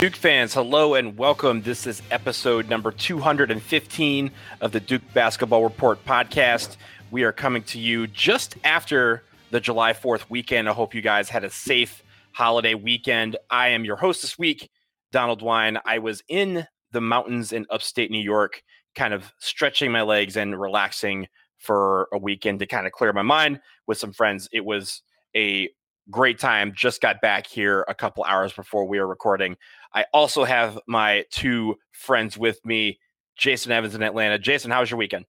Duke fans, hello and welcome. This is episode number 215 of the Duke Basketball Report podcast. We are coming to you just after the July 4th weekend. I hope you guys had a safe holiday weekend. I am your host this week, Donald Wine. I was in the mountains in upstate New York, kind of stretching my legs and relaxing for a weekend to kind of clear my mind with some friends. It was a great time. Just got back here a couple hours before we are recording. I also have my two friends with me, Jason Evans in Atlanta. Jason, how was your weekend?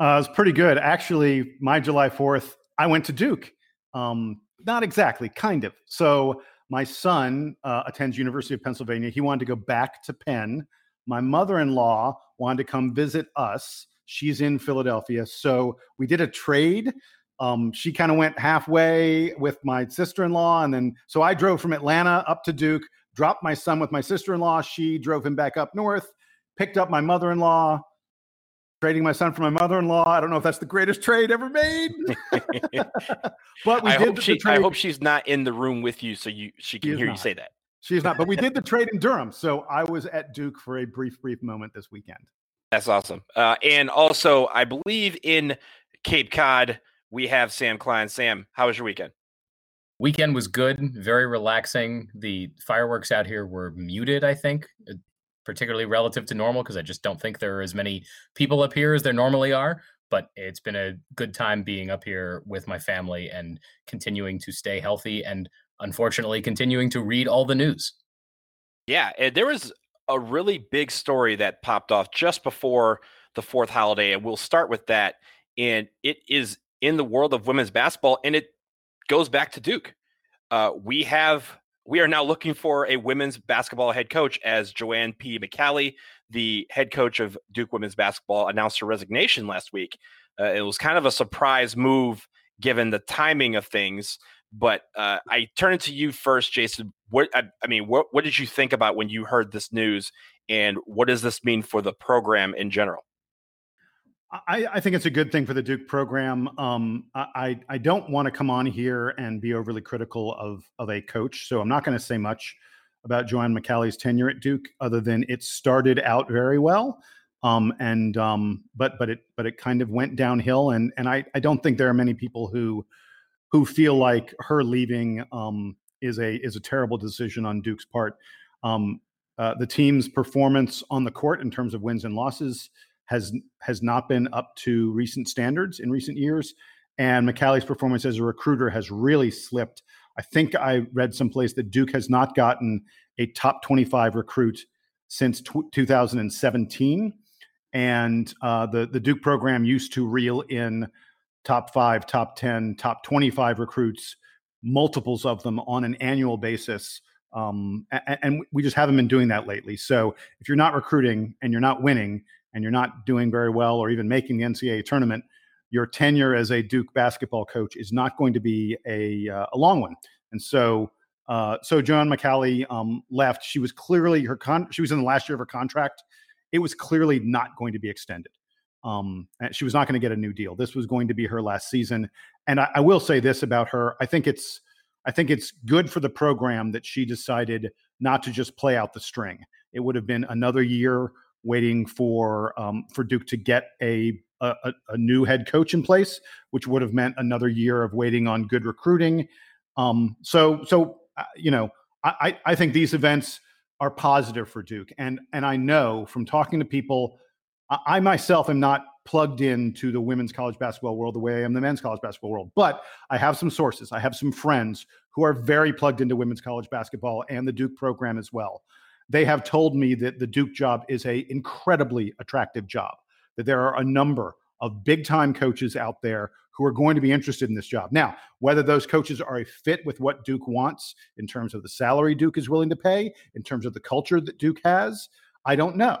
Uh, it was pretty good. Actually, my July 4th, I went to Duke. Um, not exactly, kind of. So my son uh, attends University of Pennsylvania. He wanted to go back to Penn. My mother-in-law wanted to come visit us. She's in Philadelphia. So we did a trade um, she kind of went halfway with my sister-in-law and then so i drove from atlanta up to duke dropped my son with my sister-in-law she drove him back up north picked up my mother-in-law trading my son for my mother-in-law i don't know if that's the greatest trade ever made. But we I did hope she, i hope she's not in the room with you so you she can hear not. you say that. She's not but we did the trade in durham so i was at duke for a brief brief moment this weekend. That's awesome. Uh, and also i believe in cape cod we have Sam Klein. Sam, how was your weekend? Weekend was good, very relaxing. The fireworks out here were muted, I think, uh, particularly relative to normal, because I just don't think there are as many people up here as there normally are. But it's been a good time being up here with my family and continuing to stay healthy and unfortunately continuing to read all the news. Yeah, there was a really big story that popped off just before the fourth holiday, and we'll start with that. And it is in the world of women's basketball, and it goes back to Duke. Uh, we have we are now looking for a women's basketball head coach as Joanne P. McCallie, the head coach of Duke women's basketball, announced her resignation last week. Uh, it was kind of a surprise move given the timing of things. But uh, I turn it to you first, Jason. What I, I mean, what what did you think about when you heard this news, and what does this mean for the program in general? I, I, think it's a good thing for the Duke program. Um, I, I don't want to come on here and be overly critical of, of a coach, so I'm not going to say much about Joanne McCallie's tenure at Duke, other than it started out very well, um, and um, but but it but it kind of went downhill, and and I, I don't think there are many people who who feel like her leaving um, is a is a terrible decision on Duke's part. Um, uh, the team's performance on the court in terms of wins and losses has has not been up to recent standards in recent years. And McCallie's performance as a recruiter has really slipped. I think I read someplace that Duke has not gotten a top 25 recruit since t- 2017. And uh, the, the Duke program used to reel in top five, top 10, top 25 recruits, multiples of them on an annual basis. Um, and, and we just haven't been doing that lately. So if you're not recruiting and you're not winning, and you're not doing very well or even making the NCAA tournament, your tenure as a Duke basketball coach is not going to be a, uh, a long one. And so, uh, so Joanne McCallie um, left. She was clearly her con- she was in the last year of her contract. It was clearly not going to be extended. Um, she was not going to get a new deal. This was going to be her last season. And I, I will say this about her: I think it's I think it's good for the program that she decided not to just play out the string. It would have been another year waiting for um, for Duke to get a, a, a new head coach in place, which would have meant another year of waiting on good recruiting. Um, so so uh, you know I, I think these events are positive for Duke, and and I know from talking to people, I, I myself am not plugged into the women's college basketball world the way I am the men's college basketball world. But I have some sources, I have some friends who are very plugged into women's college basketball and the Duke program as well they have told me that the Duke job is a incredibly attractive job. That there are a number of big time coaches out there who are going to be interested in this job. Now, whether those coaches are a fit with what Duke wants in terms of the salary Duke is willing to pay, in terms of the culture that Duke has, I don't know.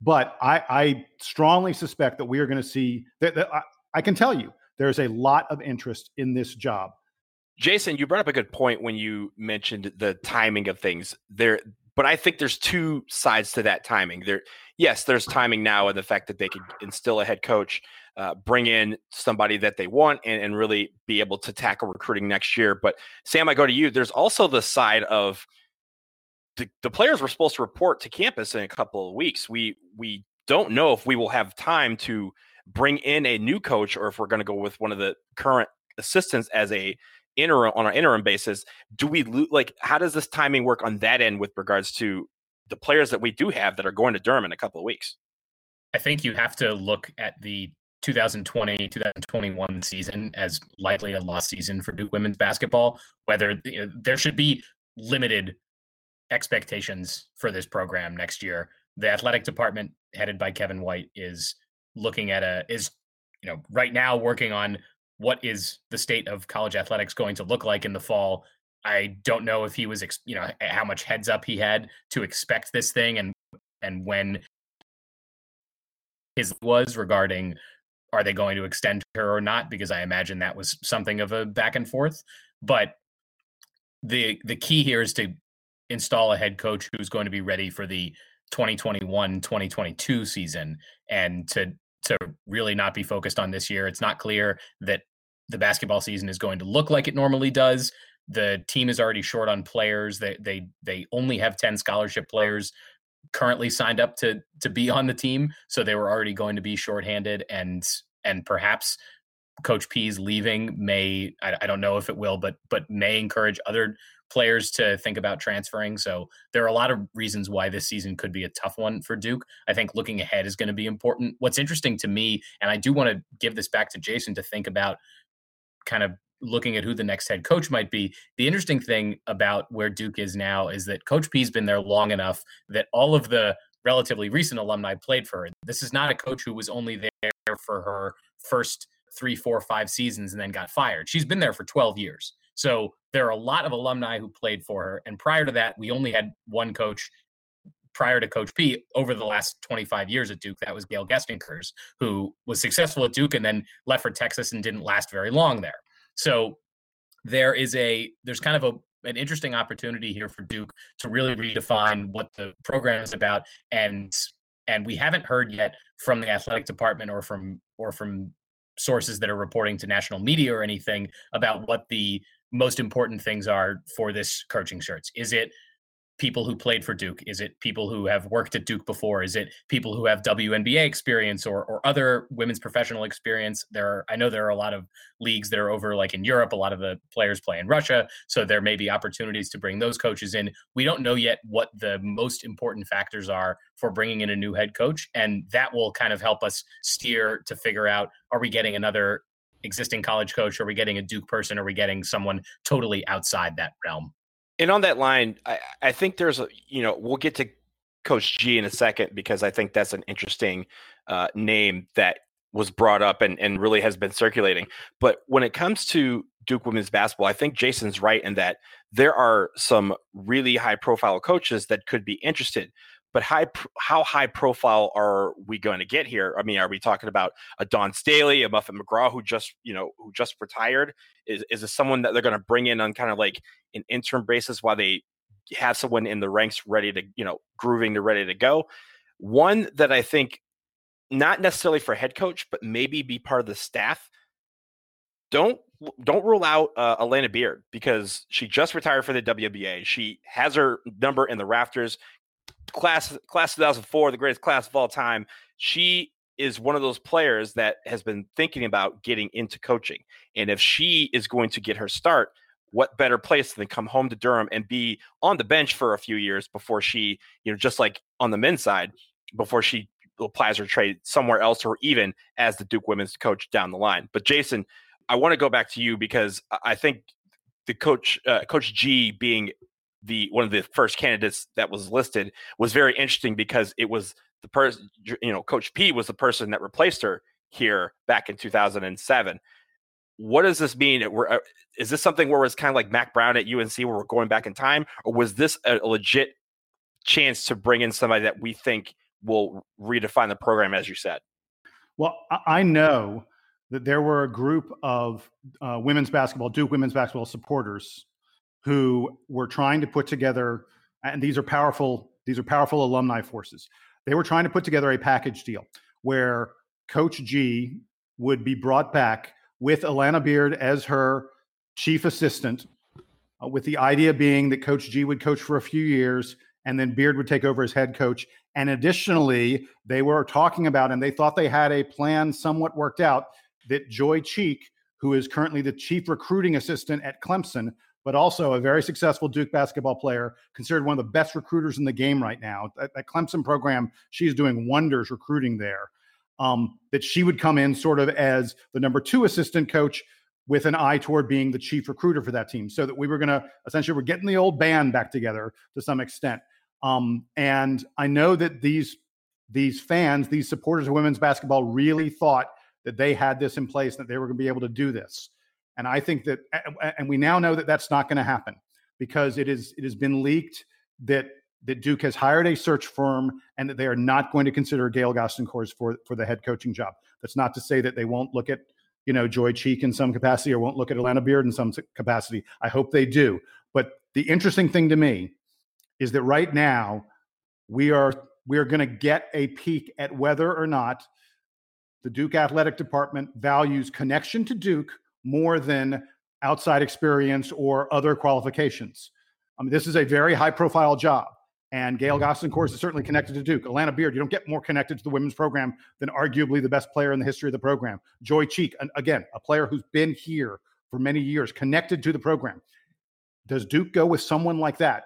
But I, I strongly suspect that we are going to see that, that I, I can tell you there's a lot of interest in this job. Jason, you brought up a good point when you mentioned the timing of things. There but I think there's two sides to that timing. There, yes, there's timing now and the fact that they could instill a head coach, uh, bring in somebody that they want, and, and really be able to tackle recruiting next year. But Sam, I go to you. There's also the side of the, the players were supposed to report to campus in a couple of weeks. We we don't know if we will have time to bring in a new coach or if we're going to go with one of the current assistants as a interim on an interim basis. Do we lo- like how does this timing work on that end with regards to the players that we do have that are going to Durham in a couple of weeks? I think you have to look at the 2020 2021 season as likely a lost season for Duke women's basketball. Whether you know, there should be limited expectations for this program next year. The athletic department, headed by Kevin White, is looking at a is you know right now working on what is the state of college athletics going to look like in the fall. I don't know if he was you know how much heads up he had to expect this thing and and when his was regarding are they going to extend her or not because I imagine that was something of a back and forth. But the the key here is to install a head coach who's going to be ready for the 2021-2022 season and to to really not be focused on this year. It's not clear that the basketball season is going to look like it normally does. The team is already short on players. They they they only have 10 scholarship players currently signed up to to be on the team, so they were already going to be shorthanded and and perhaps Coach P's leaving may I, I don't know if it will, but but may encourage other players to think about transferring. So there are a lot of reasons why this season could be a tough one for Duke. I think looking ahead is going to be important. What's interesting to me, and I do want to give this back to Jason to think about kind of looking at who the next head coach might be. The interesting thing about where Duke is now is that Coach P's been there long enough that all of the relatively recent alumni played for her. This is not a coach who was only there for her first three, four, five seasons and then got fired. She's been there for 12 years. So there are a lot of alumni who played for her. And prior to that, we only had one coach prior to Coach P over the last 25 years at Duke. That was Gail Goestenkors, who was successful at Duke and then left for Texas and didn't last very long there. So there is a there's kind of a an interesting opportunity here for Duke to really redefine what the program is about and and we haven't heard yet from the athletic department or from or from sources that are reporting to national media or anything about what the most important things are for this coaching search. Is it people who played for Duke? Is it people who have worked at Duke before? Is it people who have WNBA experience or or other women's professional experience? There are I know there are a lot of leagues that are over like in Europe, a lot of the players play in Russia, so there may be opportunities to bring those coaches in. We don't know yet what the most important factors are for bringing in a new head coach and that will kind of help us steer to figure out are we getting another existing college coach? Are we getting a Duke person? Are we getting someone totally outside that realm? And on that line, I, I think there's a, you know, we'll get to Coach G in a second because I think that's an interesting uh, name that was brought up and, and really has been circulating. But when it comes to Duke women's basketball, I think Jason's right in that there are some really high profile coaches that could be interested but high how high profile are we going to get here? I mean, are we talking about a Dawn Staley, a Muffet McGraw who just you know who just retired? Is is this someone that they're going to bring in on kind of like an interim basis while they have someone in the ranks ready to you know grooving, they're ready to go? One that I think not necessarily for head coach, but maybe be part of the staff. Don't don't rule out uh, Alana Beard because she just retired for the WBA. She has her number in the rafters class class 2004, the greatest class of all time. She is one of those players that has been thinking about getting into coaching. And if she is going to get her start, what better place than come home to Durham and be on the bench for a few years before she, you know, just like on the men's side, before she applies her trade somewhere else or even as the Duke women's coach down the line. But Jason, I want to go back to you because I think the coach, uh, Coach G, being the one of the first candidates that was listed was very interesting because it was the person you know coach p was the person that replaced her here back in 2007 what does this mean? Uh, is this something where it's kind of like mack brown at unc where we're going back in time or was this a legit chance to bring in somebody that we think will redefine the program as you said? Well i know that there were a group of uh, women's basketball duke women's basketball supporters who were trying to put together, and these are powerful, these are powerful alumni forces. They were trying to put together a package deal where Coach G would be brought back with Alana Beard as her chief assistant, uh, with the idea being that Coach G would coach for a few years and then Beard would take over as head coach. And additionally, they were talking about, and they thought they had a plan somewhat worked out that Joy Cheek, who is currently the chief recruiting assistant at Clemson, but also a very successful Duke basketball player, considered one of the best recruiters in the game right now. That, that Clemson program, she's doing wonders recruiting there. Um, that she would come in sort of as the number two assistant coach with an eye toward being the chief recruiter for that team. So that we were going to essentially we're getting the old band back together to some extent. Um, and I know that these these fans, these supporters of women's basketball, really thought that they had this in place, that they were going to be able to do this. And I think that, and we now know that that's not going to happen because it is it has been leaked that that Duke has hired a search firm and that they are not going to consider Gail Goestenkors for for the head coaching job. That's not to say that they won't look at you know Joy Cheek in some capacity or won't look at Alana Beard in some capacity. I hope they do. But the interesting thing to me is that right now we are we are going to get a peek at whether or not the Duke athletic department values connection to Duke more than outside experience or other qualifications. I mean, this is a very high profile job. And Gail mm-hmm. Goestenkors, is certainly connected to Duke. Alana Beard, you don't get more connected to the women's program than arguably the best player in the history of the program. Joy Cheek, again, a player who's been here for many years, connected to the program. Does Duke go with someone like that?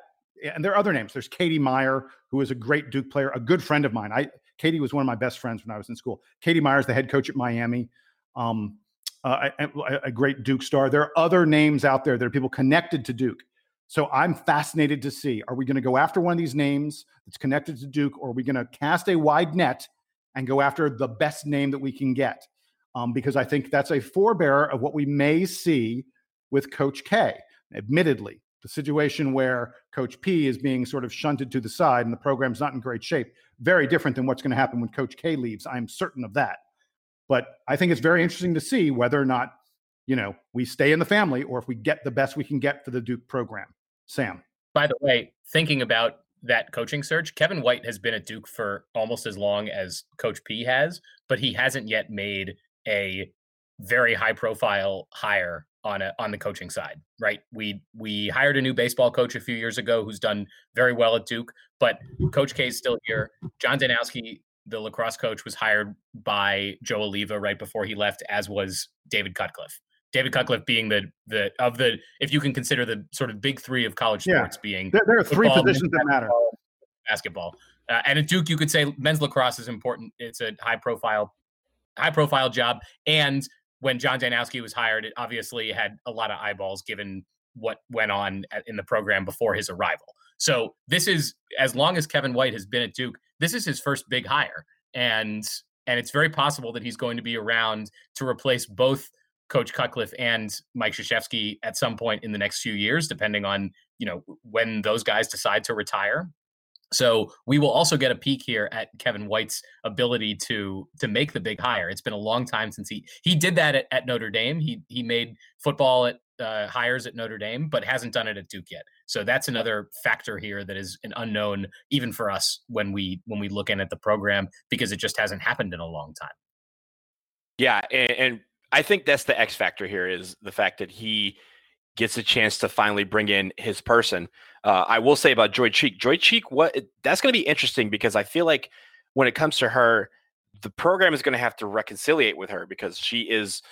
And there are other names. There's Katie Meier, who is a great Duke player, a good friend of mine. I Katie was one of my best friends when I was in school. Katie Meier is the head coach at Miami. Um, uh, a, a, great Duke star. There are other names out there that are people connected to Duke. So I'm fascinated to see are we going to go after one of these names that's connected to Duke, or are we going to cast a wide net and go after the best name that we can get? Um, because I think that's a forebearer of what we may see with Coach K. Admittedly, the situation where Coach P is being sort of shunted to the side and the program's not in great shape, very different than what's going to happen when Coach K leaves. I'm certain of that. But I think it's very interesting to see whether or not, you know, we stay in the family or if we get the best we can get for the Duke program. Sam. By the way, thinking about that coaching search, Kevin White has been at Duke for almost as long as Coach P has, but he hasn't yet made a very high profile hire on a, on the coaching side, right? We we hired a new baseball coach a few years ago who's done very well at Duke, but Coach K is still here. John Danowski the lacrosse coach was hired by Joe Alleva right before he left, as was David Cutcliffe. David Cutcliffe being the the of the if you can consider the sort of big three of college sports yeah. being there, there are three positions that matter. Basketball uh, and at Duke, you could say men's lacrosse is important. It's a high profile high profile job. And when John Danowski was hired, it obviously had a lot of eyeballs given what went on at, in the program before his arrival. So this is as long as Kevin White has been at Duke, this is his first big hire, and and it's very possible that he's going to be around to replace both Coach Cutcliffe and Mike Krzyzewski at some point in the next few years, depending on you know when those guys decide to retire. So we will also get a peek here at Kevin White's ability to to make the big hire. It's been a long time since he he did that at, at Notre Dame. He he made football at uh, hires at Notre Dame, but hasn't done it at Duke yet. So that's another factor here that is an unknown even for us when we when we look in at the program because it just hasn't happened in a long time. Yeah, and, and I think that's the X factor here is the fact that he gets a chance to finally bring in his person. Uh, I will say about Joy Cheek, Joy Cheek, what that's going to be interesting because I feel like when it comes to her, the program is going to have to reconciliate with her because she is,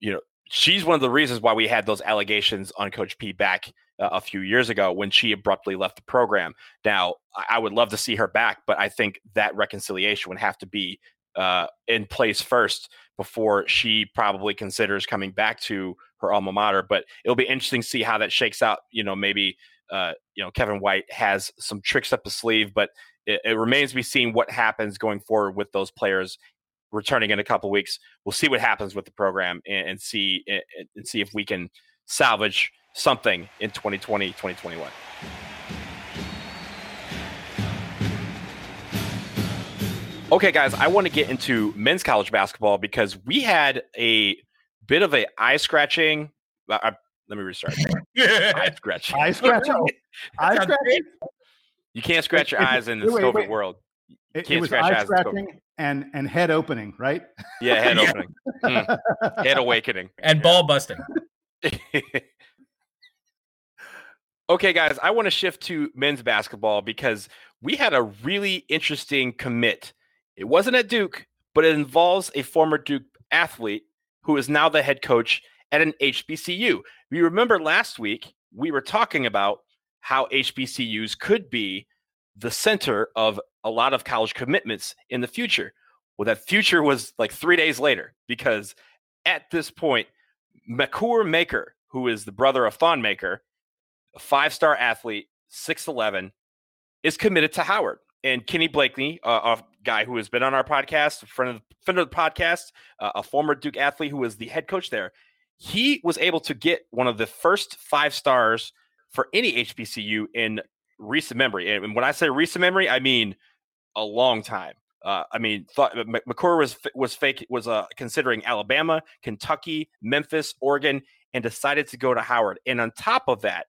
you know, she's one of the reasons why we had those allegations on Coach P back uh, a few years ago when she abruptly left the program. Now, I, would love to see her back, but I think that reconciliation would have to be uh, in place first before she probably considers coming back to her alma mater. But it'll be interesting to see how that shakes out. You know, maybe uh, you know Kevin White has some tricks up his sleeve, but it remains to be seen what happens going forward with those players returning in a couple weeks. We'll see what happens with the program and, and see and see if we can salvage something in 2020, 2021. Okay, guys, I want to get into men's college basketball because we had a bit of a eye scratching. Uh, uh let me restart. eye scratching. Eye scratching. eye scratching. You can't scratch your eyes in this wait, COVID wait. world. You it, it was eye scratching and and head opening, right? Yeah, head opening, mm. head awakening, and ball busting. Okay, guys, I want to shift to men's basketball because we had a really interesting commit. It wasn't at Duke, but it involves a former Duke athlete who is now the head coach at an HBCU. We remember last week we were talking about how HBCUs could be the center of a lot of college commitments in the future. Well, that future was like three days later because at this point, Makur Maker, who is the brother of Thon Maker, a five star athlete, 6'11, is committed to Howard. And Kenny Blakeney, uh, a guy who has been on our podcast, friend of, friend of the podcast, uh, a former Duke athlete who was the head coach there, he was able to get one of the first five stars for any HBCU in recent memory. And when I say recent memory, I mean a long time. Uh, I mean, thought Makur was was fake was uh, considering Alabama, Kentucky, Memphis, Oregon, and decided to go to Howard. And on top of that,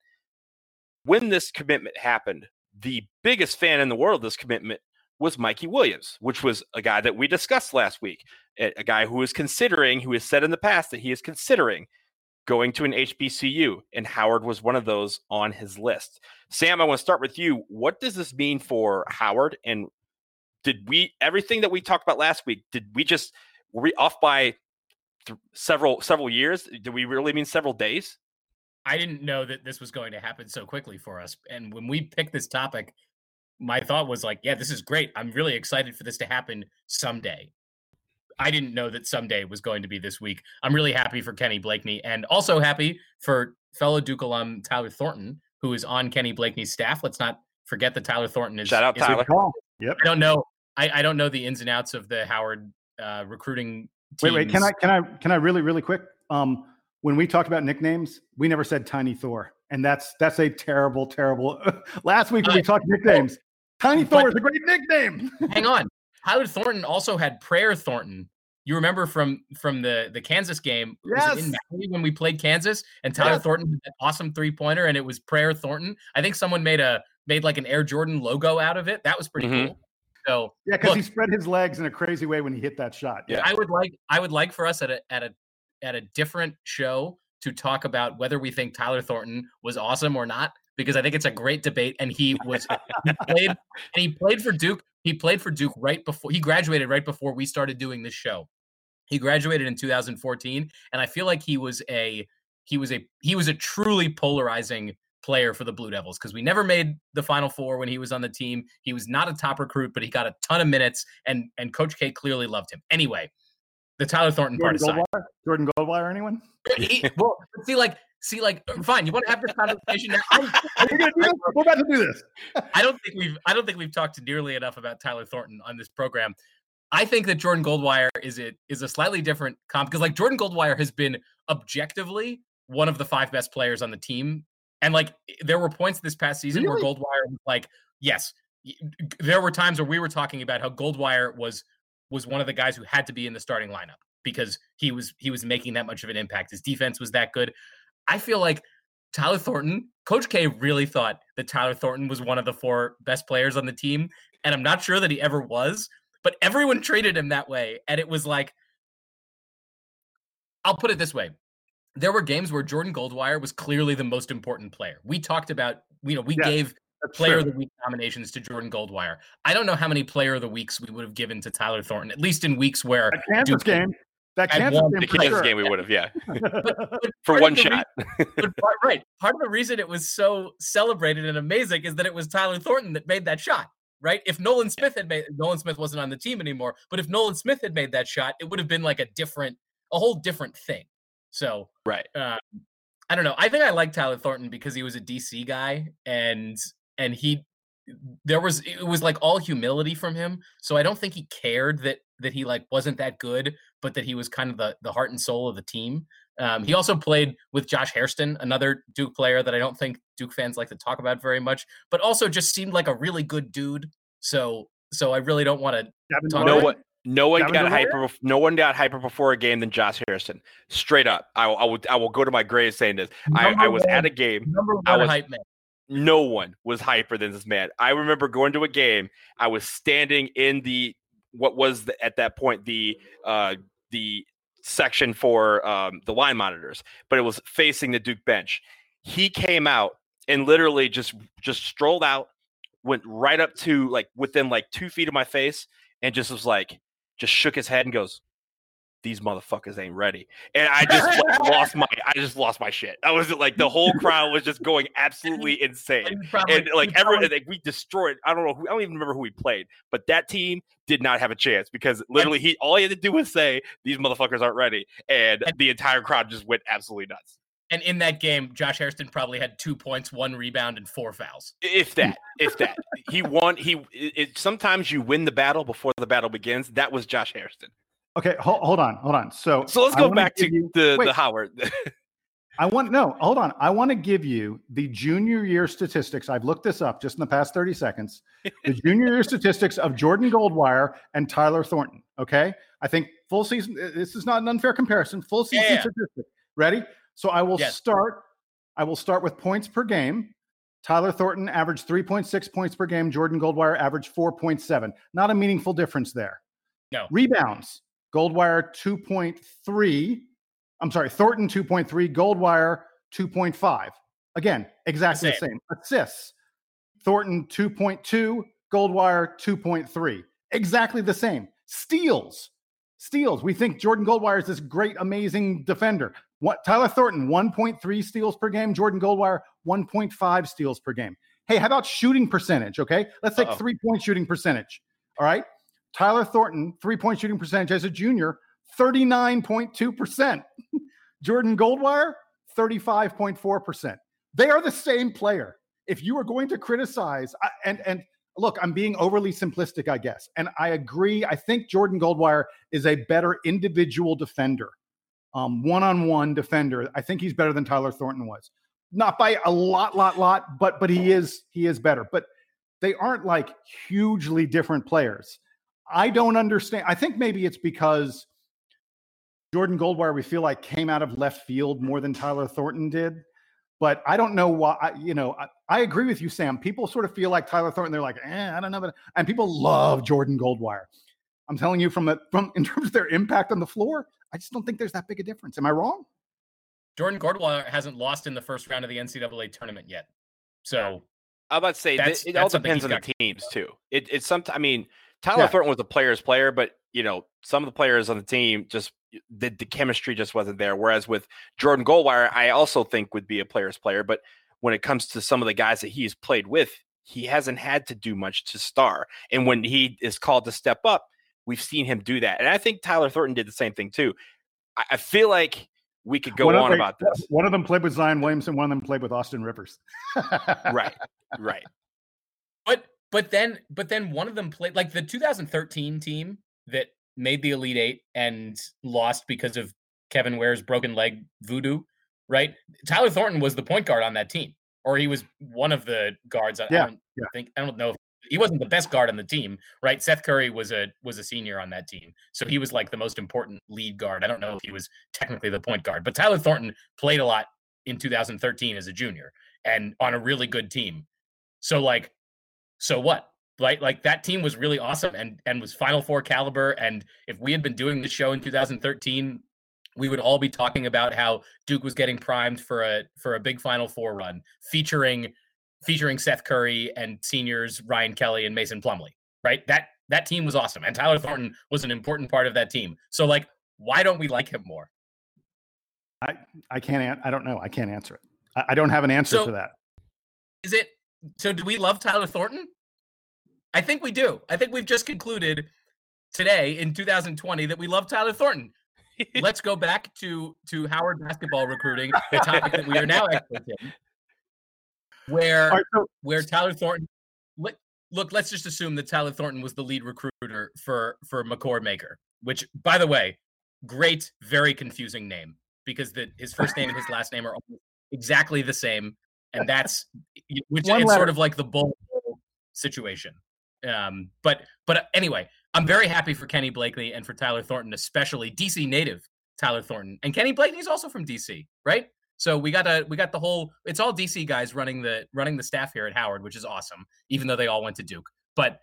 when this commitment happened, the biggest fan in the world of this commitment was Mikey Williams, which was a guy that we discussed last week, a guy who is considering, who has said in the past that he is considering going to an HBCU, and Howard was one of those on his list. Sam, I want to start with you. What does this mean for Howard? And did we everything that we talked about last week? Did we just were we off by th- several several years? Did we really mean several days? I didn't know that this was going to happen so quickly for us. And when we picked this topic, my thought was like, yeah, this is great. I'm really excited for this to happen someday. I didn't know that someday was going to be this week. I'm really happy for Kenny Blakeney and also happy for fellow Duke alum Tyler Thornton, who is on Kenny Blakeney's staff. Let's not forget that Tyler Thornton is. Shout out is Tyler. Yep. I don't know. I, I, don't know the ins and outs of the Howard uh, recruiting. Teams. Wait, wait. Can I can I can I really really quick? Um, when we talked about nicknames, we never said Tiny Thor, and that's that's a terrible terrible. Last week when we talked nicknames, Tiny Thor is a great nickname. hang on, Tyler Thornton also had Prayer Thornton. You remember from from the the Kansas game? Yes. in Maui when we played Kansas and Tyler yes. Thornton had that awesome three pointer, and it was Prayer Thornton. I think someone made a made like an Air Jordan logo out of it. That was pretty mm-hmm. cool. So yeah, because he spread his legs in a crazy way when he hit that shot. Yeah, I would like I would like for us at a at a at a different show to talk about whether we think Tyler Thornton was awesome or not because I think it's a great debate. And he was he played and he played for Duke. He played for Duke right before he graduated right before we started doing this show. He graduated in 2014, and I feel like he was a he was a he was a truly polarizing player for the Blue Devils because we never made the Final Four when he was on the team. He was not a top recruit, but he got a ton of minutes, and and Coach K clearly loved him. Anyway, the Tyler Thornton Jordan part aside, Goldwire? Jordan Goldwire, anyone? He, well, see, like see, like, fine. You want to have this conversation now? We're about to do this. I don't think we've I don't think we've talked nearly enough about Tyler Thornton on this program. I think that Jordan Goldwire is it is a slightly different comp because like Jordan Goldwire has been objectively one of the five best players on the team, and like there were points this past season really? where Goldwire was like, yes, there were times where we were talking about how Goldwire was was one of the guys who had to be in the starting lineup because he was he was making that much of an impact. His defense was that good. I feel like Tyler Thornton, Coach K really thought that Tyler Thornton was one of the four best players on the team. And I'm not sure that he ever was, but everyone treated him that way. And it was like, I'll put it this way. There were games where Jordan Goldwire was clearly the most important player. We talked about, you know, we yes, gave player true. of the week nominations to Jordan Goldwire. I don't know how many player of the weeks we would have given to Tyler Thornton, at least in weeks where a Kansas Duke game that Kansas game, the Kansas sure. game we would have, yeah, but, but for one shot. Reason, part, right. Part of the reason it was so celebrated and amazing is that it was Tyler Thornton that made that shot. Right. If Nolan Smith had made Nolan Smith wasn't on the team anymore, but if Nolan Smith had made that shot, it would have been like a different, a whole different thing. So right. Uh, I don't know. I think I like Tyler Thornton because he was a DC guy and and he there was it was like all humility from him so i don't think he cared that that he like wasn't that good but that he was kind of the the heart and soul of the team um, he also played with josh hairston another duke player that i don't think duke fans like to talk about very much but also just seemed like a really good dude so so i really don't want to talk no one no one got hyper. No one got hyper before a game than Josh Hairston. Straight up, I, I will. I will go to my grave saying this. I, I, was at a game. I was, hype man no one was hyper than this man. I remember going to a game. I was standing in the what was the, at that point the uh, the section for um, the line monitors, but it was facing the Duke bench. He came out and literally just just strolled out, went right up to like within like two feet of my face, and just was like, just shook his head and goes, these motherfuckers ain't ready. And I just like, lost my I just lost my shit. I was like the whole crowd was just going absolutely insane. Probably, and like everyone like we destroyed I don't know who I don't even remember who we played, but that team did not have a chance because literally he all he had to do was say these motherfuckers aren't ready and, and the entire crowd just went absolutely nuts. And in that game, Josh Hairston probably had two points, one rebound, and four fouls. If that, if that, he won. He it, sometimes you win the battle before the battle begins. That was Josh Hairston. Okay, hold, hold on, hold on. So, so let's go back to you, the wait, the Howard. I want no, hold on. I want to give you the junior year statistics. I've looked this up just in the past 30 seconds. The junior year statistics of Jordan Goldwire and Tyler Thornton. Okay. I think full season, uh, this is not an unfair comparison. Full season yeah. statistic. Ready? So I will yes. start. I will start with points per game. Tyler Thornton averaged 3.6 points per game. Jordan Goldwire averaged 4.7. Not a meaningful difference there. No. Rebounds. Goldwire 2.3. I'm sorry, Thornton 2.3, Goldwire 2.5. Again, exactly the same. the same. Assists. Thornton 2.2, Goldwire 2.3. Exactly the same. Steals. Steals. We think Jordan Goldwire is this great, amazing defender. What Tyler Thornton, 1.3 steals per game. Jordan Goldwire, 1.5 steals per game. Hey, how about shooting percentage? Okay. Let's take three point shooting percentage. All right. Tyler Thornton, three point shooting percentage as a junior, 39.2%. Jordan Goldwire, 35.4%. They are the same player. If you are going to criticize, and, and look, I'm being overly simplistic, I guess. And I agree. I think Jordan Goldwire is a better individual defender, one on one defender. I think he's better than Tyler Thornton was. Not by a lot, lot, lot, but but he is he is better. But they aren't like hugely different players. I don't understand. I think maybe it's because Jordan Goldwire, we feel like came out of left field more than Tyler Thornton did. But I don't know why, you know, I, I agree with you, Sam. People sort of feel like Tyler Thornton, they're like, eh, I don't know. But, and people love Jordan Goldwire. I'm telling you from a, from in terms of their impact on the floor, I just don't think there's that big a difference. Am I wrong? Jordan Goldwire hasn't lost in the first round of the NCAA tournament yet. So I'm about to say it all depends on the teams too. It, it's some. I mean, Tyler yeah. Thornton was a player's player, but you know, some of the players on the team just the, the chemistry just wasn't there. Whereas with Jordan Goldwire, I also think would be a player's player, but when it comes to some of the guys that he's played with, he hasn't had to do much to star. And when he is called to step up, we've seen him do that. And I think Tyler Thornton did the same thing too. I, I feel like we could go on about this. One of them played with Zion Williamson, one of them played with Austin Rivers. right, right. But then, but then one of them played like the 2013 team that made the Elite Eight and lost because of Kevin Ware's broken leg voodoo. Right, Tyler Thornton was the point guard on that team, or he was one of the guards. Yeah, I don't yeah. think I don't know. If, he wasn't the best guard on the team, right? Seth Curry was a was a senior on that team, so he was like the most important lead guard. I don't know if he was technically the point guard, but Tyler Thornton played a lot in 2013 as a junior and on a really good team. So like so what? Like like that team was really awesome and and was Final Four caliber. And if we had been doing the show in 2013, we would all be talking about how Duke was getting primed for a for a big Final Four run, featuring featuring Seth Curry and seniors Ryan Kelly and Mason Plumlee. Right? That that team was awesome, and Tyler Thornton was an important part of that team. So like, why don't we like him more? I I can't. I don't know. I can't answer it. I, I don't have an answer so, for that. Is it so do we love Tyler Thornton? I think we do. I think we've just concluded today in 2020 that we love Tyler Thornton. Let's go back to to Howard basketball recruiting, the topic that we are now experts in, where where Tyler Thornton. Look, look, let's just assume that Tyler Thornton was the lead recruiter for for Makur Maker, which, by the way, great, very confusing name because the his first name and his last name are exactly the same and that's which One it's letter. sort of like the bull situation. Um, but but uh, anyway, I'm very happy for Kenny Blakeney and for Tyler Thornton, especially DC native Tyler Thornton. And Kenny Blakeney's also from DC, right? So we got a we got the whole it's all DC guys running the running the staff here at Howard, which is awesome, even though they all went to Duke. But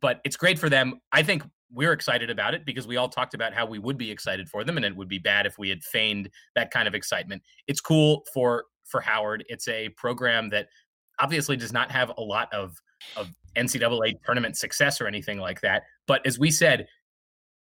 but it's great for them. I think we're excited about it because we all talked about how we would be excited for them and it would be bad if we had feigned that kind of excitement. It's cool for for Howard. It's a program that obviously does not have a lot of of NCAA tournament success or anything like that. But as we said,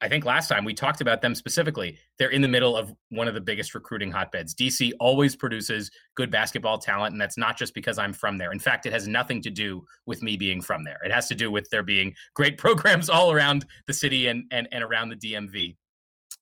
I think last time we talked about them specifically. They're in the middle of one of the biggest recruiting hotbeds. DC always produces good basketball talent, and that's not just because I'm from there. In fact, it has nothing to do with me being from there. It has to do with there being great programs all around the city and and, and around the DMV.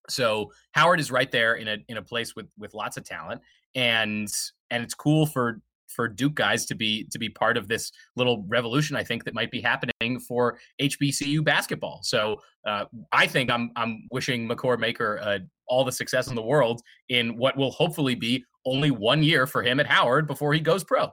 So Howard is right there in a in a place with with lots of talent, and and it's cool for for Duke guys to be to be part of this little revolution. I think that might be happening for HBCU basketball. So uh, I think I'm I'm wishing Makur Maker uh, all the success in the world in what will hopefully be only one year for him at Howard before he goes pro.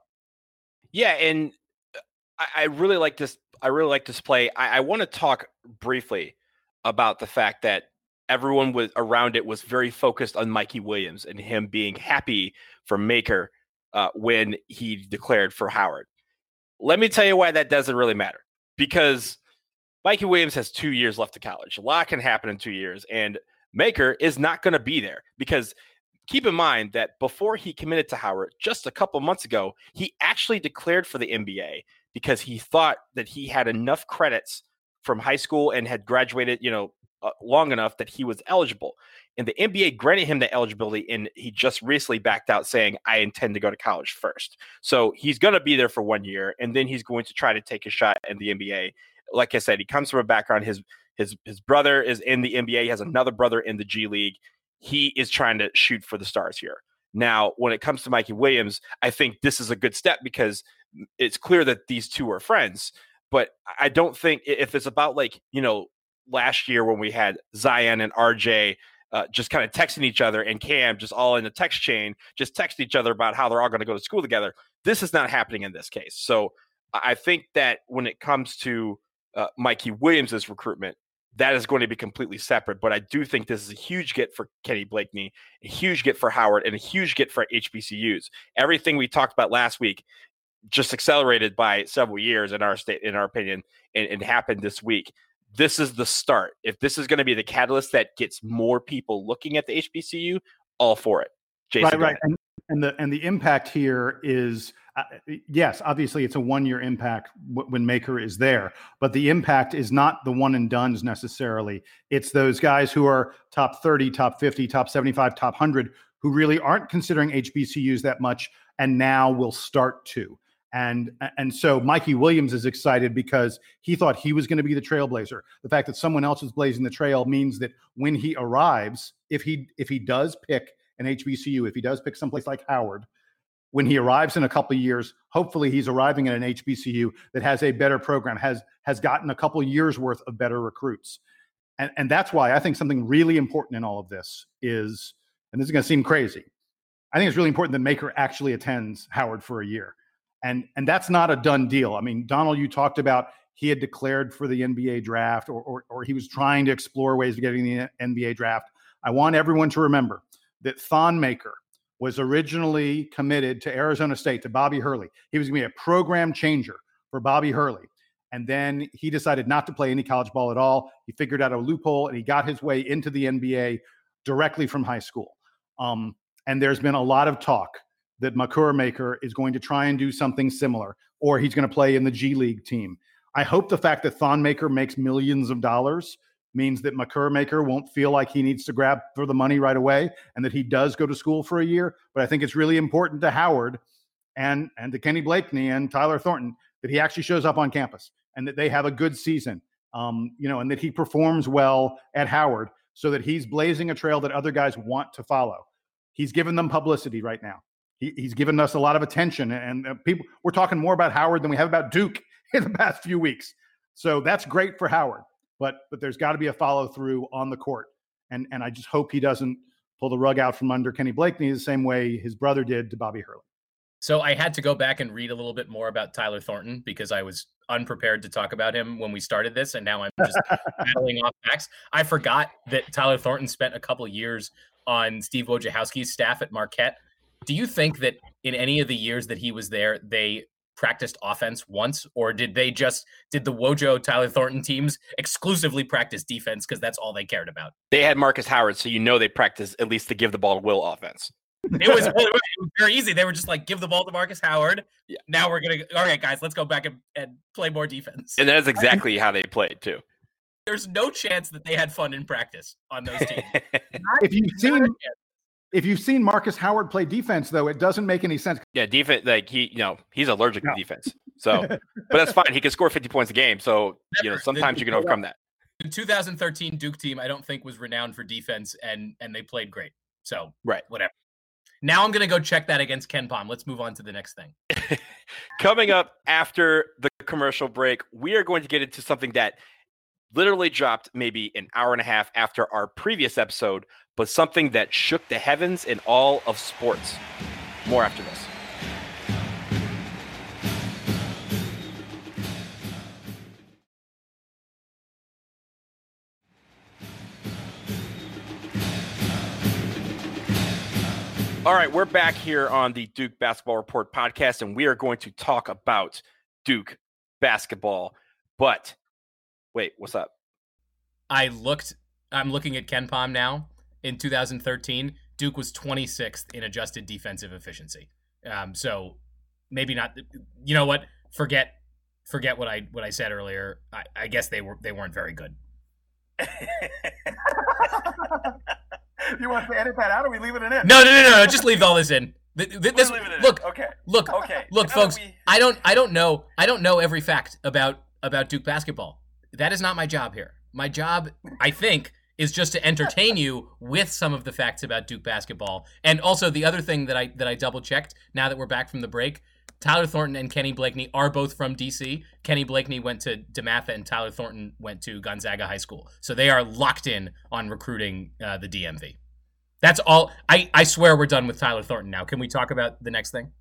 Yeah, and uh, I, I really like this. I really like this play. I, I want to talk briefly about the fact that everyone was around it was very focused on Mikey Williams and him being happy for Maker uh, when he declared for Howard. Let me tell you why that doesn't really matter because Mikey Williams has two years left of college. A lot can happen in two years, and Maker is not going to be there because keep in mind that before he committed to Howard just a couple months ago, he actually declared for the NBA because he thought that he had enough credits from high school and had graduated, you know, uh, long enough that he was eligible. And the NBA granted him the eligibility, and he just recently backed out saying, I intend to go to college first. So he's going to be there for one year, and then he's going to try to take a shot in the NBA. Like I said, he comes from a background, his his his brother is in the NBA, he has another brother in the G League. He is trying to shoot for the stars here. Now, when it comes to Mikey Williams, I think this is a good step because it's clear that these two are friends. But I don't think if it's about like, you know, last year when we had Zion and RJ uh, just kind of texting each other and Cam just all in the text chain, just text each other about how they're all going to go to school together. This is not happening in this case. So I think that when it comes to uh, Mikey Williams's recruitment, that is going to be completely separate. But I do think this is a huge get for Kenny Blakeney, a huge get for Howard, and a huge get for HBCUs. Everything we talked about last week just accelerated by several years in our state, in our opinion, and, and happened this week this is the start. If this is going to be the catalyst that gets more people looking at the HBCU, all for it. Jason, right, right. And, and, the and the impact here is uh, yes, obviously it's a one year impact w- when Maker is there, but the impact is not the one and duns necessarily. It's those guys who are top thirty, top fifty, top seventy five, top hundred who really aren't considering HBCUs that much, and now will start to. And and so Mikey Williams is excited because he thought he was going to be the trailblazer. The fact that someone else is blazing the trail means that when he arrives, if he if he does pick an HBCU, if he does pick someplace like Howard, when he arrives in a couple of years, hopefully he's arriving at an HBCU that has a better program, has has gotten a couple years worth of better recruits. And and that's why I think something really important in all of this is, and this is going to seem crazy, I think it's really important that Maker actually attends Howard for a year and and that's not a done deal. I mean, Donald, you talked about he had declared for the NBA draft, or or, or he was trying to explore ways of getting the NBA draft. I want everyone to remember that Thon Maker was originally committed to Arizona State to Bobby Hurley. He was going to be a program changer for Bobby Hurley. And then he decided not to play any college ball at all. He figured out a loophole and he got his way into the NBA directly from high school. Um, and there's been a lot of talk that Makur Maker is going to try and do something similar, or he's going to play in the G League team. I hope the fact that Thon Maker makes millions of dollars means that Makur Maker won't feel like he needs to grab for the money right away and that he does go to school for a year. But I think it's really important to Howard and and to Kenny Blakeney and Tyler Thornton that he actually shows up on campus and that they have a good season. Um, you know, and that he performs well at Howard so that he's blazing a trail that other guys want to follow. He's given them publicity right now he, he's given us a lot of attention, and uh, people we're talking more about Howard than we have about Duke in the past few weeks. So that's great for Howard, but but there's got to be a follow through on the court, and and I just hope he doesn't pull the rug out from under Kenny Blakeney the same way his brother did to Bobby Hurley. So I had to go back and read a little bit more about Tyler Thornton because I was unprepared to talk about him when we started this, and now I'm just battling off facts. I forgot that Tyler Thornton spent a couple years on Steve Wojciechowski's staff at Marquette. Do you think that in any of the years that he was there, they practiced offense once, or did they just did the Wojo Tyler Thornton teams exclusively practice defense because that's all they cared about? They had Markus Howard, so you know they practiced at least to give the ball to Will offense. it, was, it was very easy. They were just like, give the ball to Markus Howard. Yeah. Now we're gonna all right, guys, let's go back and, and play more defense. And that is exactly how they played too. There's no chance that they had fun in practice on those teams. if you've seen if you've seen Markus Howard play defense, though, it doesn't make any sense. Yeah, defense like he, you know, he's allergic no. to defense. So, but that's fine. He can score 50 points a game. So, Never. you know, sometimes you can overcome that. The 2013 Duke team, I don't think was renowned for defense, and and they played great. So, right, whatever. Now I'm going to go check that against KenPom. Let's move on to the next thing. Coming up after the commercial break, we are going to get into something that literally dropped maybe an hour and a half after our previous episode, but something that shook the heavens in all of sports. More after this. All right, we're back here on the Duke Basketball Report podcast, and we are going to talk about Duke basketball. But wait, what's up? I looked, I'm looking at KenPom now. In 2013, Duke was 26th in adjusted defensive efficiency. Um, so maybe not. You know what? Forget, forget what I what I said earlier. I, I guess they were they weren't very good. you want to edit that out, or we leave it in? No, no, no, no. Just leave all this in. This, in. look, okay, look, okay. Look, folks. We... I don't, I don't know, I don't know every fact about about Duke basketball. That is not my job here. My job, I think, is just to entertain you with some of the facts about Duke basketball. And also the other thing that I that I double checked now that we're back from the break, Tyler Thornton and Kenny Blakeney are both from DC. Kenny Blakeney went to DeMatha and Tyler Thornton went to Gonzaga High School. So they are locked in on recruiting uh, the DMV. That's all. I, I swear we're done with Tyler Thornton now. Can we talk about the next thing?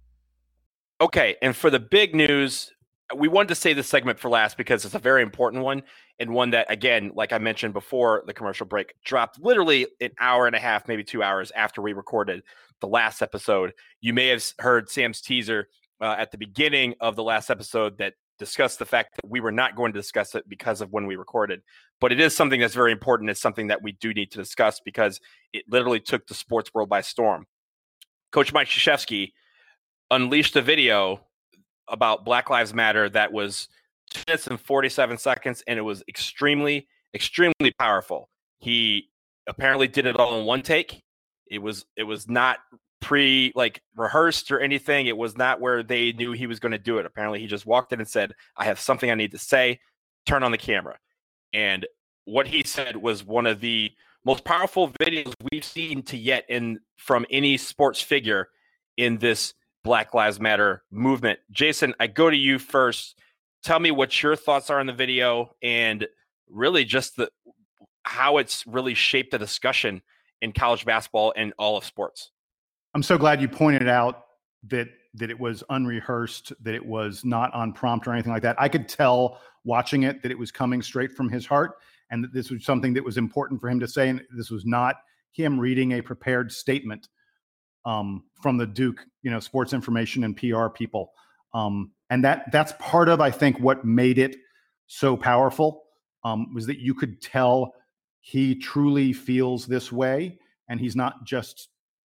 Okay. And for the big news, we wanted to say this segment for last because it's a very important one and one that, again, like I mentioned before the commercial break, dropped literally an hour and a half, maybe two hours after we recorded the last episode. You may have heard Sam's teaser uh, at the beginning of the last episode that discussed the fact that we were not going to discuss it because of when we recorded. But it is something that's very important. It's something that we do need to discuss because it literally took the sports world by storm. Coach Mike Krzyzewski unleashed a video about Black Lives Matter that was two minutes and 47 seconds, and it was extremely, extremely powerful. He apparently did it all in one take. It was it was not pre like rehearsed or anything. It was not where they knew he was going to do it. Apparently, he just walked in and said, "I have something I need to say." Turn on the camera, and what he said was one of the most powerful videos we've seen to yet in from any sports figure in this Black Lives Matter movement. Jason, I go to you first. Tell me what your thoughts are on the video and really just the how it's really shaped the discussion in college basketball and all of sports. I'm so glad you pointed out that that it was unrehearsed, that it was not on prompt or anything like that. I could tell watching it that it was coming straight from his heart and that this was something that was important for him to say. And this was not him reading a prepared statement um, from the Duke, you know, sports information and PR people. Um, and that that's part of, I think, what made it so powerful um, was that you could tell he truly feels this way and he's not just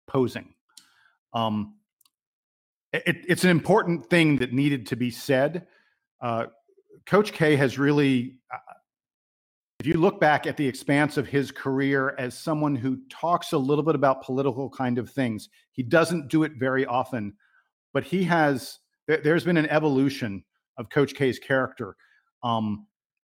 posing. Um, it, it's an important thing that needed to be said. Uh, Coach K has really, if you look back at the expanse of his career as someone who talks a little bit about political kind of things, he doesn't do it very often, but he has. There's been an evolution of Coach K's character. Um,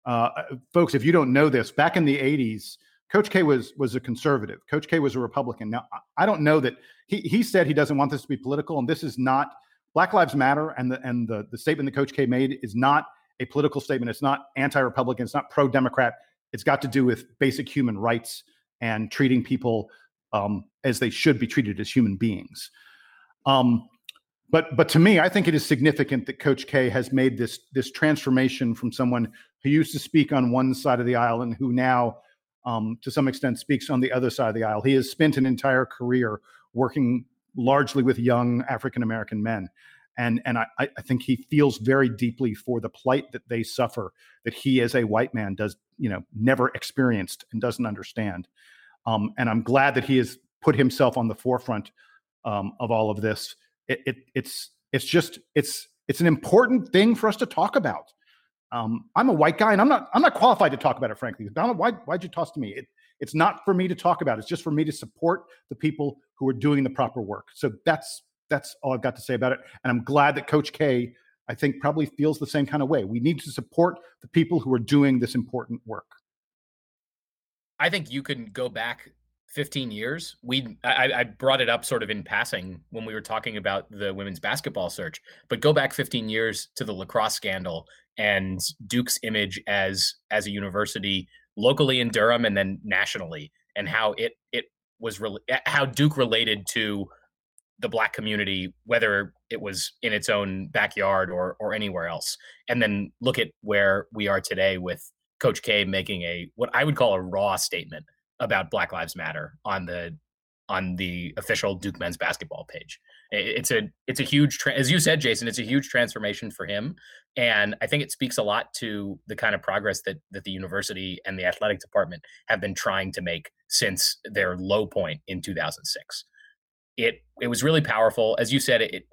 uh, folks, if you don't know this, back in the '80s, Coach K was was a conservative. Coach K was a Republican. Now I don't know that he he said he doesn't want this to be political, and this is not Black Lives Matter. And the and the the statement that Coach K made is not a political statement. It's not anti-Republican. It's not pro-Democrat. It's got to do with basic human rights and treating people um, as they should be treated as human beings. Um, but but to me, I think it is significant that Coach K has made this this transformation from someone who used to speak on one side of the aisle and who now um, to some extent speaks on the other side of the aisle. He has spent an entire career working largely with young African American men. And, and I, I think he feels very deeply for the plight that they suffer that he as a white man does you know never experienced and doesn't understand um, and i'm glad that he has put himself on the forefront um, of all of this. It, it, it's it's just it's it's an important thing for us to talk about. Um, I'm a white guy, and I'm not I'm not qualified to talk about it. Frankly, Donald, why why'd you toss to me? It, it's not for me to talk about. It's just for me to support the people who are doing the proper work. So that's that's all I've got to say about it. And I'm glad that Coach K, I think, probably feels the same kind of way. We need to support the people who are doing this important work. I think you can go back 15 years. We I, I, brought it up sort of in passing when we were talking about the women's basketball search, but go back 15 years to the lacrosse scandal and Duke's image as as a university locally in Durham and then nationally, and how it it was re- eh, how Duke related to the black community, whether it was in its own backyard or or anywhere else, and then look at where we are today with Coach K making a what I would call a raw statement about Black Lives Matter on the on the official Duke men's basketball page. It's a it's a huge tra- as you said, Jason. It's a huge transformation for him, and I think it speaks a lot to the kind of progress that that the university and the athletic department have been trying to make since their low point in 2006. It it was really powerful, as you said. It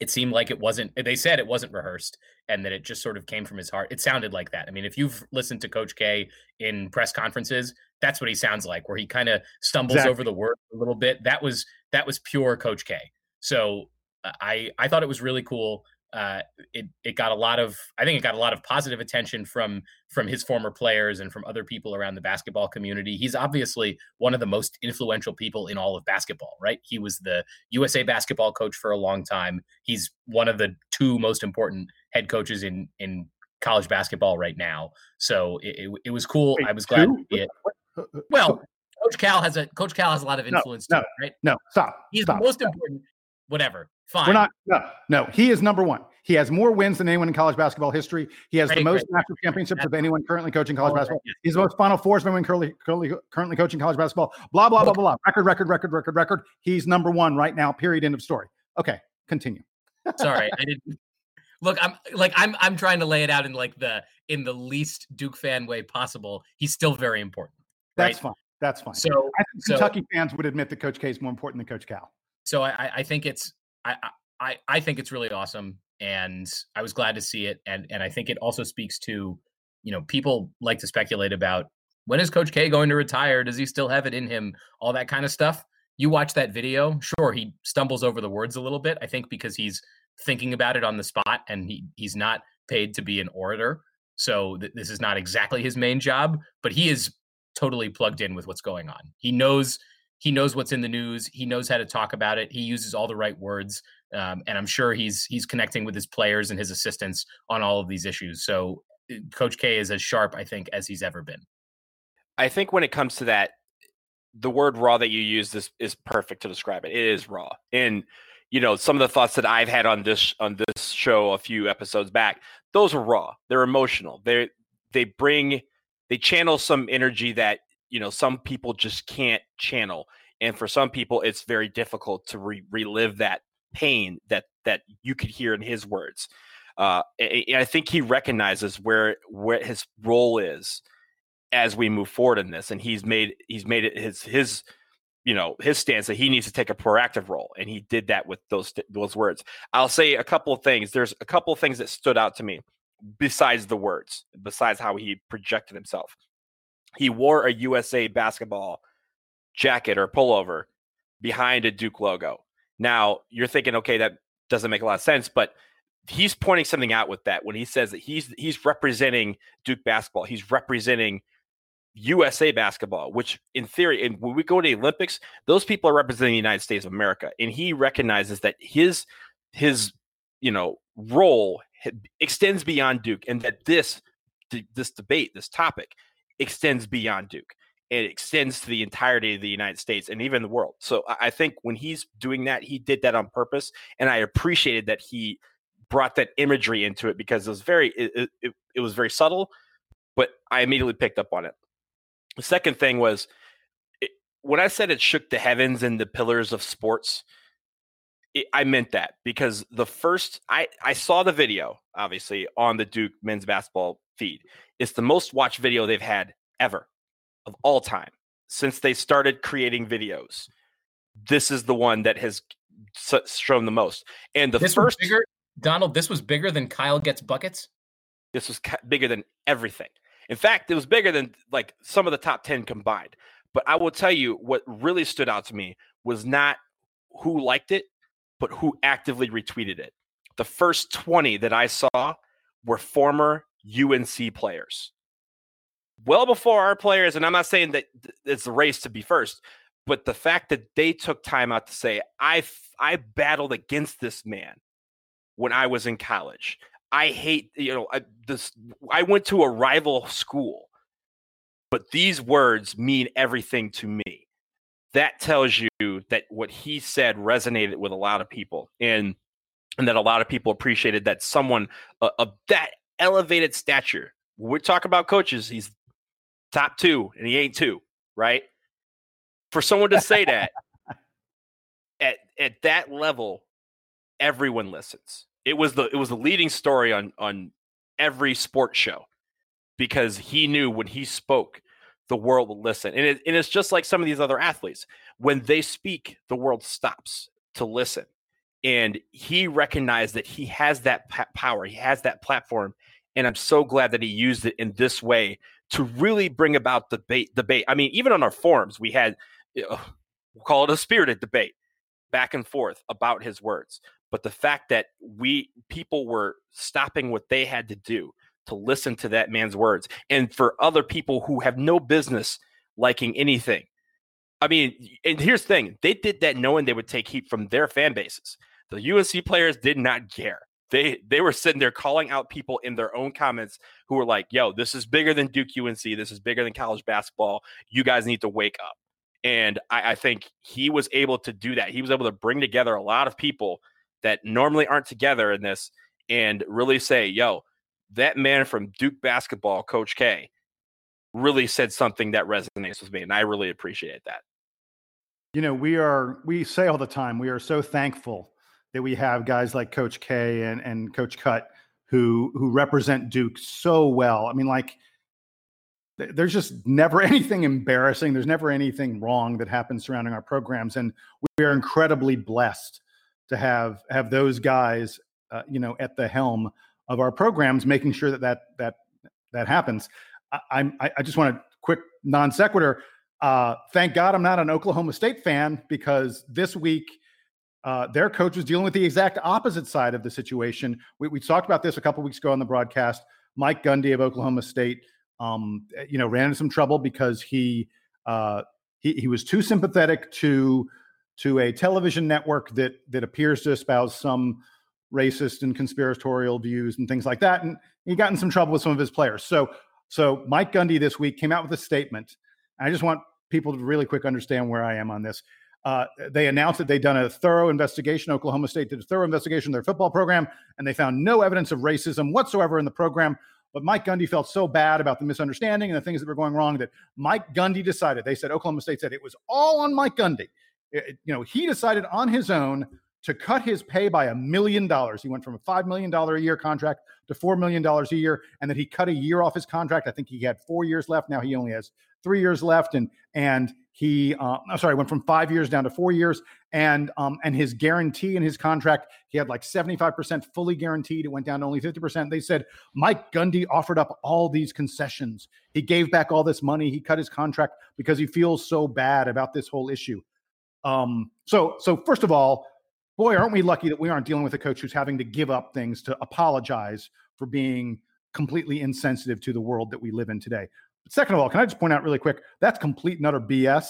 it seemed like it wasn't. They said it wasn't rehearsed, and that it just sort of came from his heart. It sounded like that. I mean, if you've listened to Coach K in press conferences, that's what he sounds like, where he kind of stumbles exactly. over the word a little bit. That was that was pure Coach K. So I I thought it was really cool. Uh, it it got a lot of I think it got a lot of positive attention from from his former players and from other people around the basketball community. He's obviously one of the most influential people in all of basketball, right? He was the USA basketball coach for a long time. He's one of the two most important head coaches in in college basketball right now. So it, it, it was cool. Wait, I was glad it. Well, Coach Cal has a Coach Cal has a lot of influence no, no, right? No, stop. He's stop, the most stop. important. Whatever. Fine. We're not. No, no. He is number one. He has more wins than anyone in college basketball history. He has great, the most great. national championships That's of anyone currently coaching college oh, basketball. Yes. He's the most Final Fours of anyone currently, currently, currently coaching college basketball. Blah blah blah blah blah. Record, record, record, record, record. He's number one right now. Period. End of story. Okay, continue. Sorry, I didn't. Look, I'm like I'm I'm trying to lay it out in like the in the least Duke fan way possible. He's still very important. Right? That's fine. That's fine. So I think so, Kentucky fans would admit that Coach K is more important than Coach Cal. So I, I think it's I, I I think it's really awesome, and I was glad to see it, and and I think it also speaks to you know people like to speculate about when is Coach K going to retire? Does he still have it in him? All that kind of stuff. You watch that video, sure, he stumbles over the words a little bit. I think because he's thinking about it on the spot, and he he's not paid to be an orator. So th- this is not exactly his main job, but he is totally plugged in with what's going on. He knows he knows what's in the news. He knows how to talk about it. He uses all the right words, um, and I'm sure he's he's connecting with his players and his assistants on all of these issues. So uh, Coach K is as sharp, I think, as he's ever been. I think when it comes to that, the word raw that you use is is perfect to describe it. It is raw, and you know some of the thoughts that I've had on this on this show a few episodes back. Those are raw. They're emotional. They they bring they channel some energy that you know some people just can't channel and for some people it's very difficult to re- relive that pain that that you could hear in his words. Uh, i think he recognizes where where his role is as we move forward in this and he's made he's made it his his you know his stance that he needs to take a proactive role and he did that with those those words. I'll say a couple of things. There's a couple of things that stood out to me besides the words, besides how he projected himself. He wore a USA basketball jacket or pullover behind a Duke logo. Now, you're thinking, okay, that doesn't make a lot of sense, but he's pointing something out with that when he says that he's he's representing Duke basketball. He's representing USA basketball, which in theory, and when we go to the Olympics, those people are representing the United States of America. And he recognizes that his his you know role extends beyond Duke, and that this this debate, this topic, extends beyond Duke. It extends to the entirety of the United States and even the world. So I think when he's doing that, he did that on purpose, and I appreciated that he brought that imagery into it because it was very it, it, it was very subtle, but I immediately picked up on it. The second thing was it, when I said it shook the heavens and the pillars of sports I meant that because the first I I saw the video obviously on the Duke men's basketball feed. It's the most watched video they've had ever of all time since they started creating videos. this is the one that has shown the most. And the this first bigger, Donald, this was bigger than Kyle gets buckets. This was bigger than everything. In fact, it was bigger than like some of the top 10 combined. But I will tell you what really stood out to me was not who liked it, but who actively retweeted it. The first 20 that I saw were former UNC players. Well before our players, and I'm not saying that it's the race to be first, but the fact that they took time out to say, I, I battled against this man when I was in college. I hate, you know, I, this. I went to a rival school, but these words mean everything to me. That tells you that what he said resonated with a lot of people, and and that a lot of people appreciated that someone uh, of that elevated stature. When we talk about coaches, he's top two, and he ain't two, right? For someone to say that at at that level, everyone listens it was the it was the leading story on on every sports show because he knew when he spoke the world would listen and, it, and it's just like some of these other athletes when they speak the world stops to listen and he recognized that he has that power he has that platform and i'm so glad that he used it in this way to really bring about debate debate i mean even on our forums we had eh, oh, we'll call it a spirited debate back and forth about his words. But the fact that we people were stopping what they had to do to listen to that man's words and for other people who have no business liking anything. I mean and here's the thing they did that knowing they would take heat from their fan bases the unc players did not care they they were sitting there calling out people in their own comments who were like yo this is bigger than duke unc this is bigger than college basketball you guys need to wake up and I, I think he was able to do that he was able to bring together a lot of people that normally aren't together in this and really say, yo, that man from Duke basketball, Coach K, really said something that resonates with me. And I really appreciate that. You know, we are, we say all the time, we are so thankful that we have guys like Coach K and, and Coach Cut who who represent Duke so well. I mean, like there's just never anything embarrassing. There's never anything wrong that happens surrounding our programs, and we are incredibly blessed to have have those guys, uh, you know, at the helm of our programs, making sure that that that that happens. I, I, I just want a quick non sequitur. Uh, thank God I'm not an Oklahoma State fan because this week uh, their coach was dealing with the exact opposite side of the situation. We, we talked about this a couple weeks ago on the broadcast. Mike Gundy of Oklahoma State, um, you know, ran into some trouble because he uh, he, he was too sympathetic to to a television network that that appears to espouse some racist and conspiratorial views and things like that. And he got in some trouble with some of his players. So so Mike Gundy this week came out with a statement. I just want people to really quick understand where I am on this. Uh, they announced that they'd done a thorough investigation. Oklahoma State did a thorough investigation of their football program, and they found no evidence of racism whatsoever in the program. But Mike Gundy felt so bad about the misunderstanding and the things that were going wrong that Mike Gundy decided. They said Oklahoma State said it was all on Mike Gundy it, you know, he decided on his own to cut his pay by a million dollars. He went from a $5 million a year contract to $4 million a year, and that he cut a year off his contract. I think he had four years left. Now he only has three years left. And, and he, uh, I'm sorry, went from five years down to four years. And, um, and his guarantee in his contract, he had like 75% fully guaranteed. It went down to only 50%. They said Mike Gundy offered up all these concessions. He gave back all this money. He cut his contract because he feels so bad about this whole issue. Um, so, so first of all, boy, aren't we lucky that we aren't dealing with a coach who's having to give up things to apologize for being completely insensitive to the world that we live in today. But second of all, can I just point out really quick that's complete and utter BS.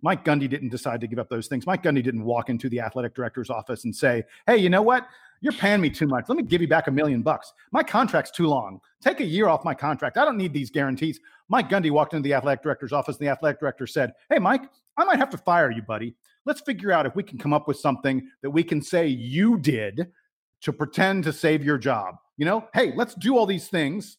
Mike Gundy didn't decide to give up those things. Mike Gundy didn't walk into the athletic director's office and say, "Hey, you know what? You're paying me too much. Let me give you back a million bucks. My contract's too long. Take a year off my contract. I don't need these guarantees." Mike Gundy walked into the athletic director's office, and the athletic director said, "Hey, Mike, I might have to fire you, buddy let's figure out if we can come up with something that we can say you did to pretend to save your job. You know, hey, let's do all these things.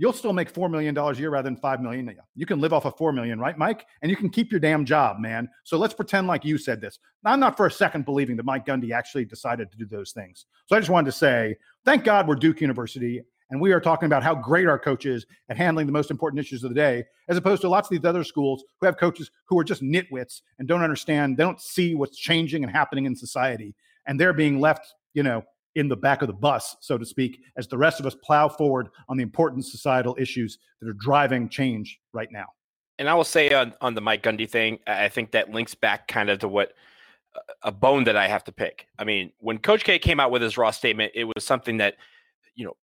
You'll still make $4 million a year rather than $5 million. You can live off of 4 million, right, Mike? And you can keep your damn job, man. So let's pretend like you said this. I'm not for a second believing that Mike Gundy actually decided to do those things. So I just wanted to say, thank God we're Duke University And we are talking about how great our coach is at handling the most important issues of the day, as opposed to lots of these other schools who have coaches who are just nitwits and don't understand, they don't see what's changing and happening in society. And they're being left, you know, in the back of the bus, so to speak, as the rest of us plow forward on the important societal issues that are driving change right now. And I will say on, on the Mike Gundy thing, I think that links back kind of to what uh, a bone that I have to pick. I mean, when Coach K came out with his raw statement, it was something that, you know,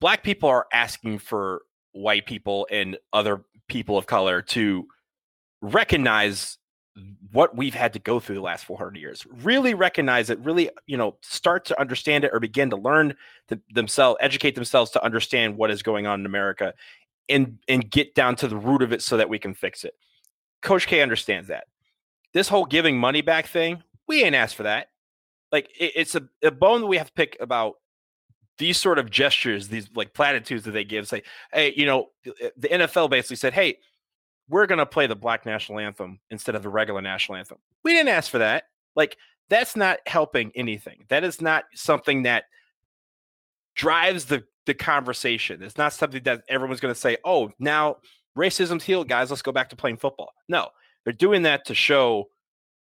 black people are asking for white people and other people of color to recognize what we've had to go through the last 400 years. Really recognize it really you know start to understand it or begin to learn the, themselves educate themselves to understand what is going on in america and and get down to the root of it so that we can fix it. Coach k understands that. This whole giving money back thing we ain't asked for that. Like it, it's a, a bone that we have to pick about these sort of gestures these like platitudes that they give say hey you know the eh, nfl basically said hey we're going to play the black national anthem instead of the regular national anthem. We didn't ask for that. Like, that's not helping anything. That is not something that drives the, the conversation. It's not something that everyone's going to say, oh, now racism's healed, guys. Let's go back to playing football. No, they're doing that to show,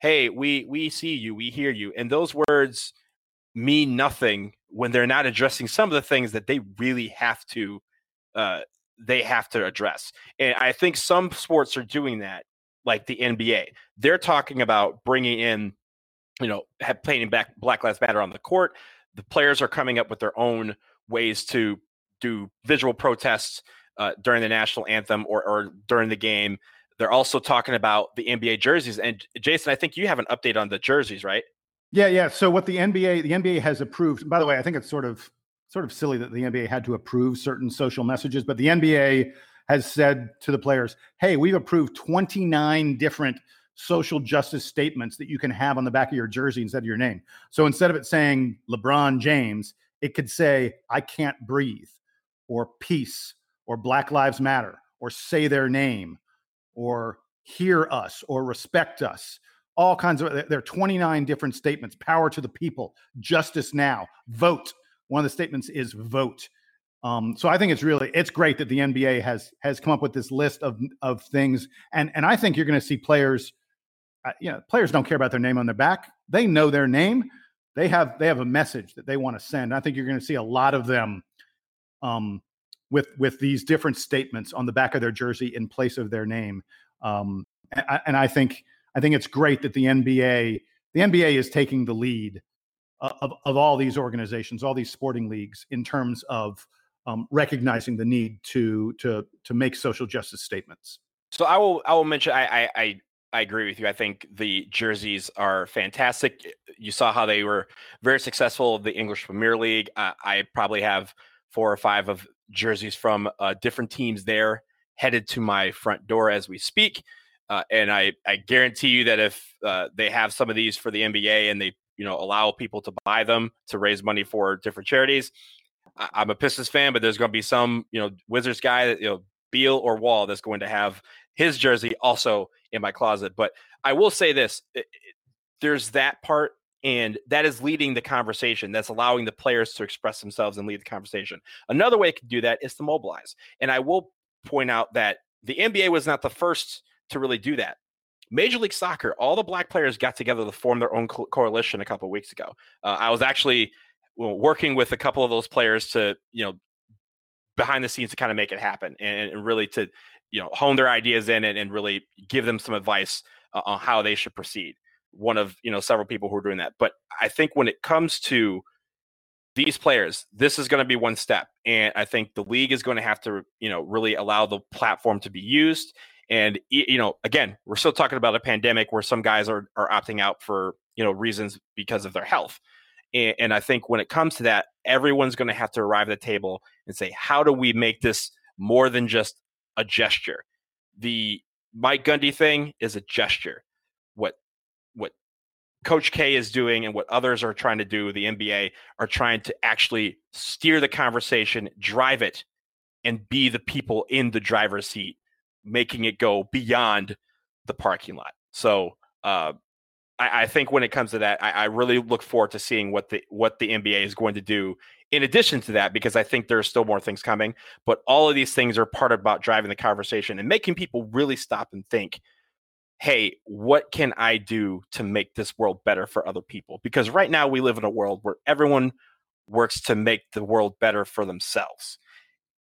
hey, we we see you, we hear you. And those words mean nothing when they're not addressing some of the things that they really have to uh, they have to address. And I think some sports are doing that, like the NBA. They're talking about bringing in, you know, have playing back Black Lives Matter on the court. The players are coming up with their own ways to do visual protests uh, during the national anthem or, or during the game. They're also talking about the NBA jerseys. And Jason, I think you have an update on the jerseys, right? Yeah, yeah. So what the NBA the NBA has approved. By the way, I think it's sort of sort of silly that the NBA had to approve certain social messages, but the NBA has said to the players, "Hey, we've approved 29 different social justice statements that you can have on the back of your jersey instead of your name. So instead of it saying LeBron James, it could say I can't breathe or peace or Black Lives Matter or say their name or hear us or respect us. All kinds of there are 29 different statements. Power to the people, justice now, vote one of the statements is vote. Um, so I think it's really it's great that the NBA has has come up with this list of of things, and and I think you're going to see players. Uh, you know, players don't care about their name on their back; they know their name. They have they have a message that they want to send. I think you're going to see a lot of them um, with with these different statements on the back of their jersey in place of their name. Um, and, and I think I think it's great that the NBA the NBA is taking the lead of, of all these organizations, all these sporting leagues, in terms of um, recognizing the need to to to make social justice statements. So I will I will mention I, I I agree with you. I think the jerseys are fantastic. You saw how they were very successful. The English Premier League. Uh, I probably have four or five of jerseys from uh, different teams there headed to my front door as we speak. Uh, and I, I guarantee you that if uh, they have some of these for the NBA and they you know allow people to buy them to raise money for different charities. I, am a Pistons fan, but there's going to be some you know Wizards guy that you know Beal or Wall that's going to have his jersey also in my closet. But I will say this: it, it, there's that part, and that is leading the conversation. That's allowing the players to express themselves and lead the conversation. Another way to do that is to mobilize. And I will point out that the NBA was not the first to really do that. Major League Soccer, all the black players got together to form their own co- coalition a couple weeks ago. Uh, I was actually working with a couple of those players to, you know, behind the scenes to kind of make it happen and, and really to, you know, hone their ideas in and, and really give them some advice uh, on how they should proceed. One of, you know, several people who are doing that. But I think when it comes to these players, this is going to be one step. And I think the league is going to have to, you know, really allow the platform to be used and you know, again, we're still talking about a pandemic where some guys are are opting out for you know reasons because of their health. And, and I think when it comes to that, everyone's going to have to arrive at the table and say, how do we make this more than just a gesture? The Mike Gundy thing is a gesture. What what Coach K is doing and what others are trying to do, the NBA are trying to actually steer the conversation, drive it, and be the people in the driver's seat making it go beyond the parking lot. So uh, I, I, think when it comes to that, I, I, really look forward to seeing what the what the NBA is going to do in addition to that, because I think there are still more things coming, but all of these things are part about driving the conversation and making people really stop and think, hey, what can I do to make this world better for other people? Because right now we live in a world where everyone works to make the world better for themselves.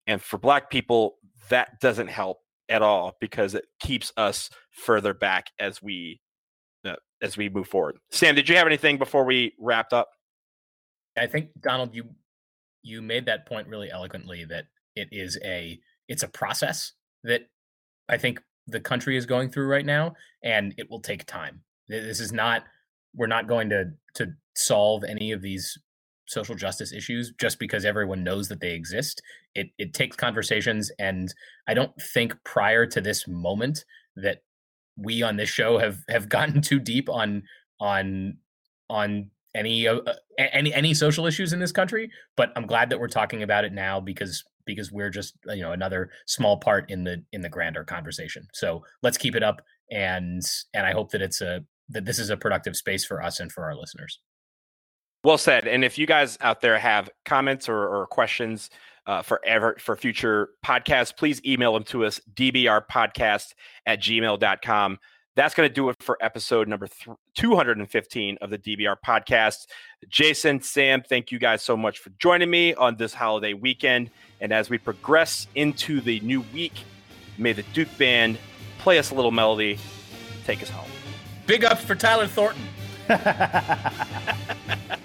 And for black people, that doesn't help at all because it keeps us further back as we uh, as we move forward. Sam, did you have anything before we wrapped up? I think Donald, you you made that point really eloquently that it is a it's a process that I think the country is going through right now and it will take time. This is not we're not going to to solve any of these social justice issues just because everyone knows that they exist. It it takes conversations and I don't think prior to this moment that we on this show have have gotten too deep on on on any uh, any any social issues in this country but i'm glad that we're talking about it now because because we're just you know another small part in the in the grander conversation so let's keep it up and and i hope that it's a that this is a productive space for us and for our listeners well said and if you guys out there have comments or, or questions uh, for ever for future podcasts please email them to us dbrpodcast at gmail.com that's going to do it for episode number th- 215 of the DBR podcast. Jason, Sam, thank you guys so much for joining me on this holiday weekend. And as we progress into the new week, may the Duke Band play us a little melody, take us home. Big ups for Tyler Thornton.